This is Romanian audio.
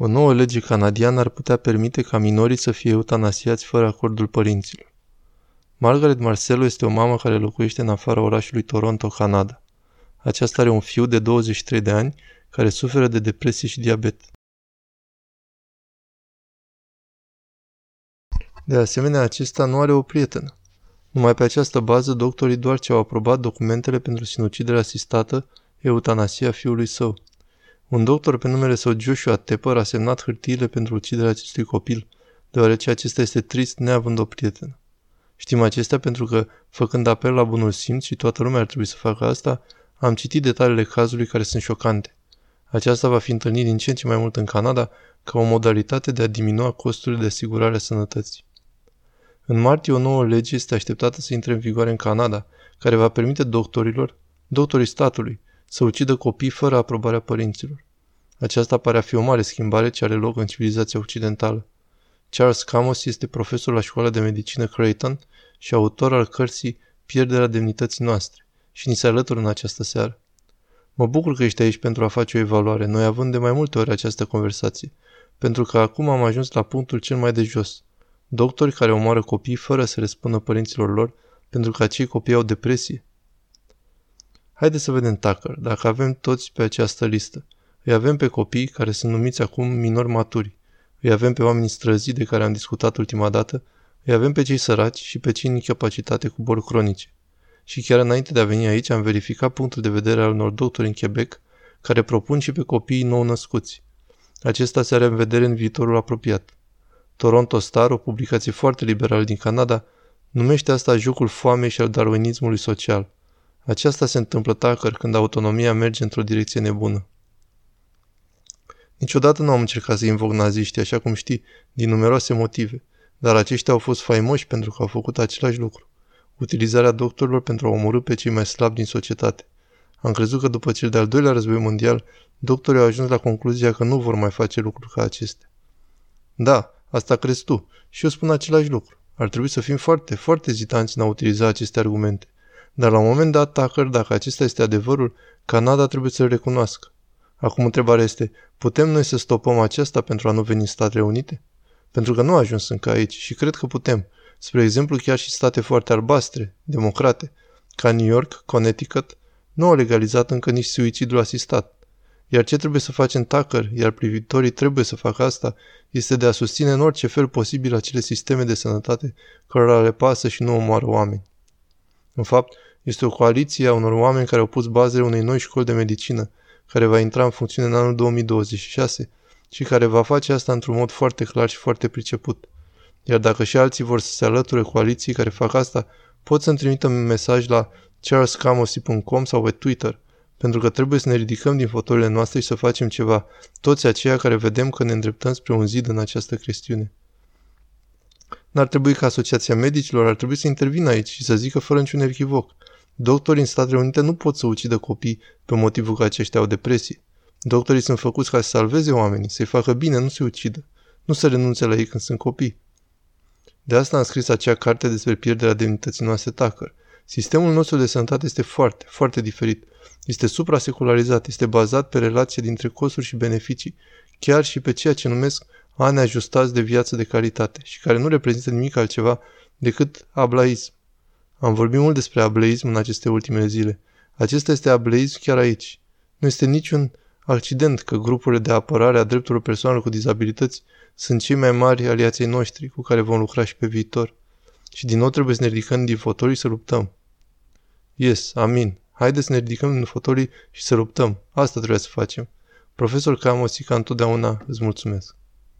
O nouă lege canadiană ar putea permite ca minorii să fie eutanasiați fără acordul părinților. Margaret Marcelo este o mamă care locuiește în afara orașului Toronto, Canada. Aceasta are un fiu de 23 de ani care suferă de depresie și diabet. De asemenea, acesta nu are o prietenă. Numai pe această bază, doctorii doar ce au aprobat documentele pentru sinucidere asistată, eutanasia fiului său. Un doctor pe numele său Joshua Tepper a semnat hârtiile pentru uciderea acestui copil, deoarece acesta este trist neavând o prietenă. Știm acestea pentru că, făcând apel la bunul simț și toată lumea ar trebui să facă asta, am citit detaliile cazului care sunt șocante. Aceasta va fi întâlnit din ce în ce mai mult în Canada ca o modalitate de a diminua costurile de asigurare a sănătății. În martie, o nouă lege este așteptată să intre în vigoare în Canada, care va permite doctorilor, doctorii statului, să ucidă copii fără aprobarea părinților. Aceasta pare a fi o mare schimbare ce are loc în civilizația occidentală. Charles Camos este profesor la școala de medicină Creighton și autor al cărții Pierderea demnității noastre și ni se alătură în această seară. Mă bucur că ești aici pentru a face o evaluare, noi având de mai multe ori această conversație, pentru că acum am ajuns la punctul cel mai de jos. Doctori care omoară copii fără să răspundă părinților lor pentru că acei copii au depresie. Haideți să vedem Tucker, dacă avem toți pe această listă. Îi avem pe copii care sunt numiți acum minori maturi. Îi avem pe oamenii străzi de care am discutat ultima dată. Îi avem pe cei săraci și pe cei în incapacitate cu boli cronice. Și chiar înainte de a veni aici am verificat punctul de vedere al unor doctori în Quebec care propun și pe copiii nou născuți. Acesta se are în vedere în viitorul apropiat. Toronto Star, o publicație foarte liberală din Canada, numește asta jocul foamei și al darwinismului social – aceasta se întâmplă tacăr când autonomia merge într-o direcție nebună. Niciodată nu am încercat să invoc naziștii, așa cum știi, din numeroase motive, dar aceștia au fost faimoși pentru că au făcut același lucru. Utilizarea doctorilor pentru a omorâ pe cei mai slabi din societate. Am crezut că după cel de-al doilea război mondial, doctorii au ajuns la concluzia că nu vor mai face lucruri ca acestea. Da, asta crezi tu. Și eu spun același lucru. Ar trebui să fim foarte, foarte ezitanți în a utiliza aceste argumente. Dar la un moment dat, Tucker, dacă acesta este adevărul, Canada trebuie să-l recunoască. Acum întrebarea este, putem noi să stopăm aceasta pentru a nu veni în Statele Unite? Pentru că nu a ajuns încă aici și cred că putem. Spre exemplu, chiar și state foarte albastre, democrate, ca New York, Connecticut, nu au legalizat încă nici suicidul asistat. Iar ce trebuie să facem Tucker, iar privitorii trebuie să facă asta, este de a susține în orice fel posibil acele sisteme de sănătate cărora le pasă și nu omoară oameni. În fapt, este o coaliție a unor oameni care au pus bazele unei noi școli de medicină, care va intra în funcțiune în anul 2026 și care va face asta într-un mod foarte clar și foarte priceput. Iar dacă și alții vor să se alăture coaliții care fac asta, pot să-mi trimită un mesaj la charlescamosi.com sau pe Twitter, pentru că trebuie să ne ridicăm din fotolele noastre și să facem ceva, toți aceia care vedem că ne îndreptăm spre un zid în această chestiune. N-ar trebui ca Asociația Medicilor ar trebui să intervină aici și să zică fără niciun echivoc. Doctorii în Statele Unite nu pot să ucidă copii pe motivul că aceștia au depresie. Doctorii sunt făcuți ca să salveze oamenii, să-i facă bine, nu să-i ucidă. Nu să renunțe la ei când sunt copii. De asta am scris acea carte despre pierderea demnității noastre Tucker. Sistemul nostru de sănătate este foarte, foarte diferit. Este suprasecularizat, este bazat pe relație dintre costuri și beneficii, chiar și pe ceea ce numesc ani ajustați de viață de calitate și care nu reprezintă nimic altceva decât ablaism. Am vorbit mult despre ableism în aceste ultime zile. Acesta este ableism chiar aici. Nu este niciun accident că grupurile de apărare a drepturilor persoanelor cu dizabilități sunt cei mai mari aliații noștri cu care vom lucra și pe viitor. Și din nou trebuie să ne ridicăm din fotolii și să luptăm. Yes, amin. Haideți să ne ridicăm din fotolii și să luptăm. Asta trebuie să facem. Profesor Camosi, ca întotdeauna, îți mulțumesc.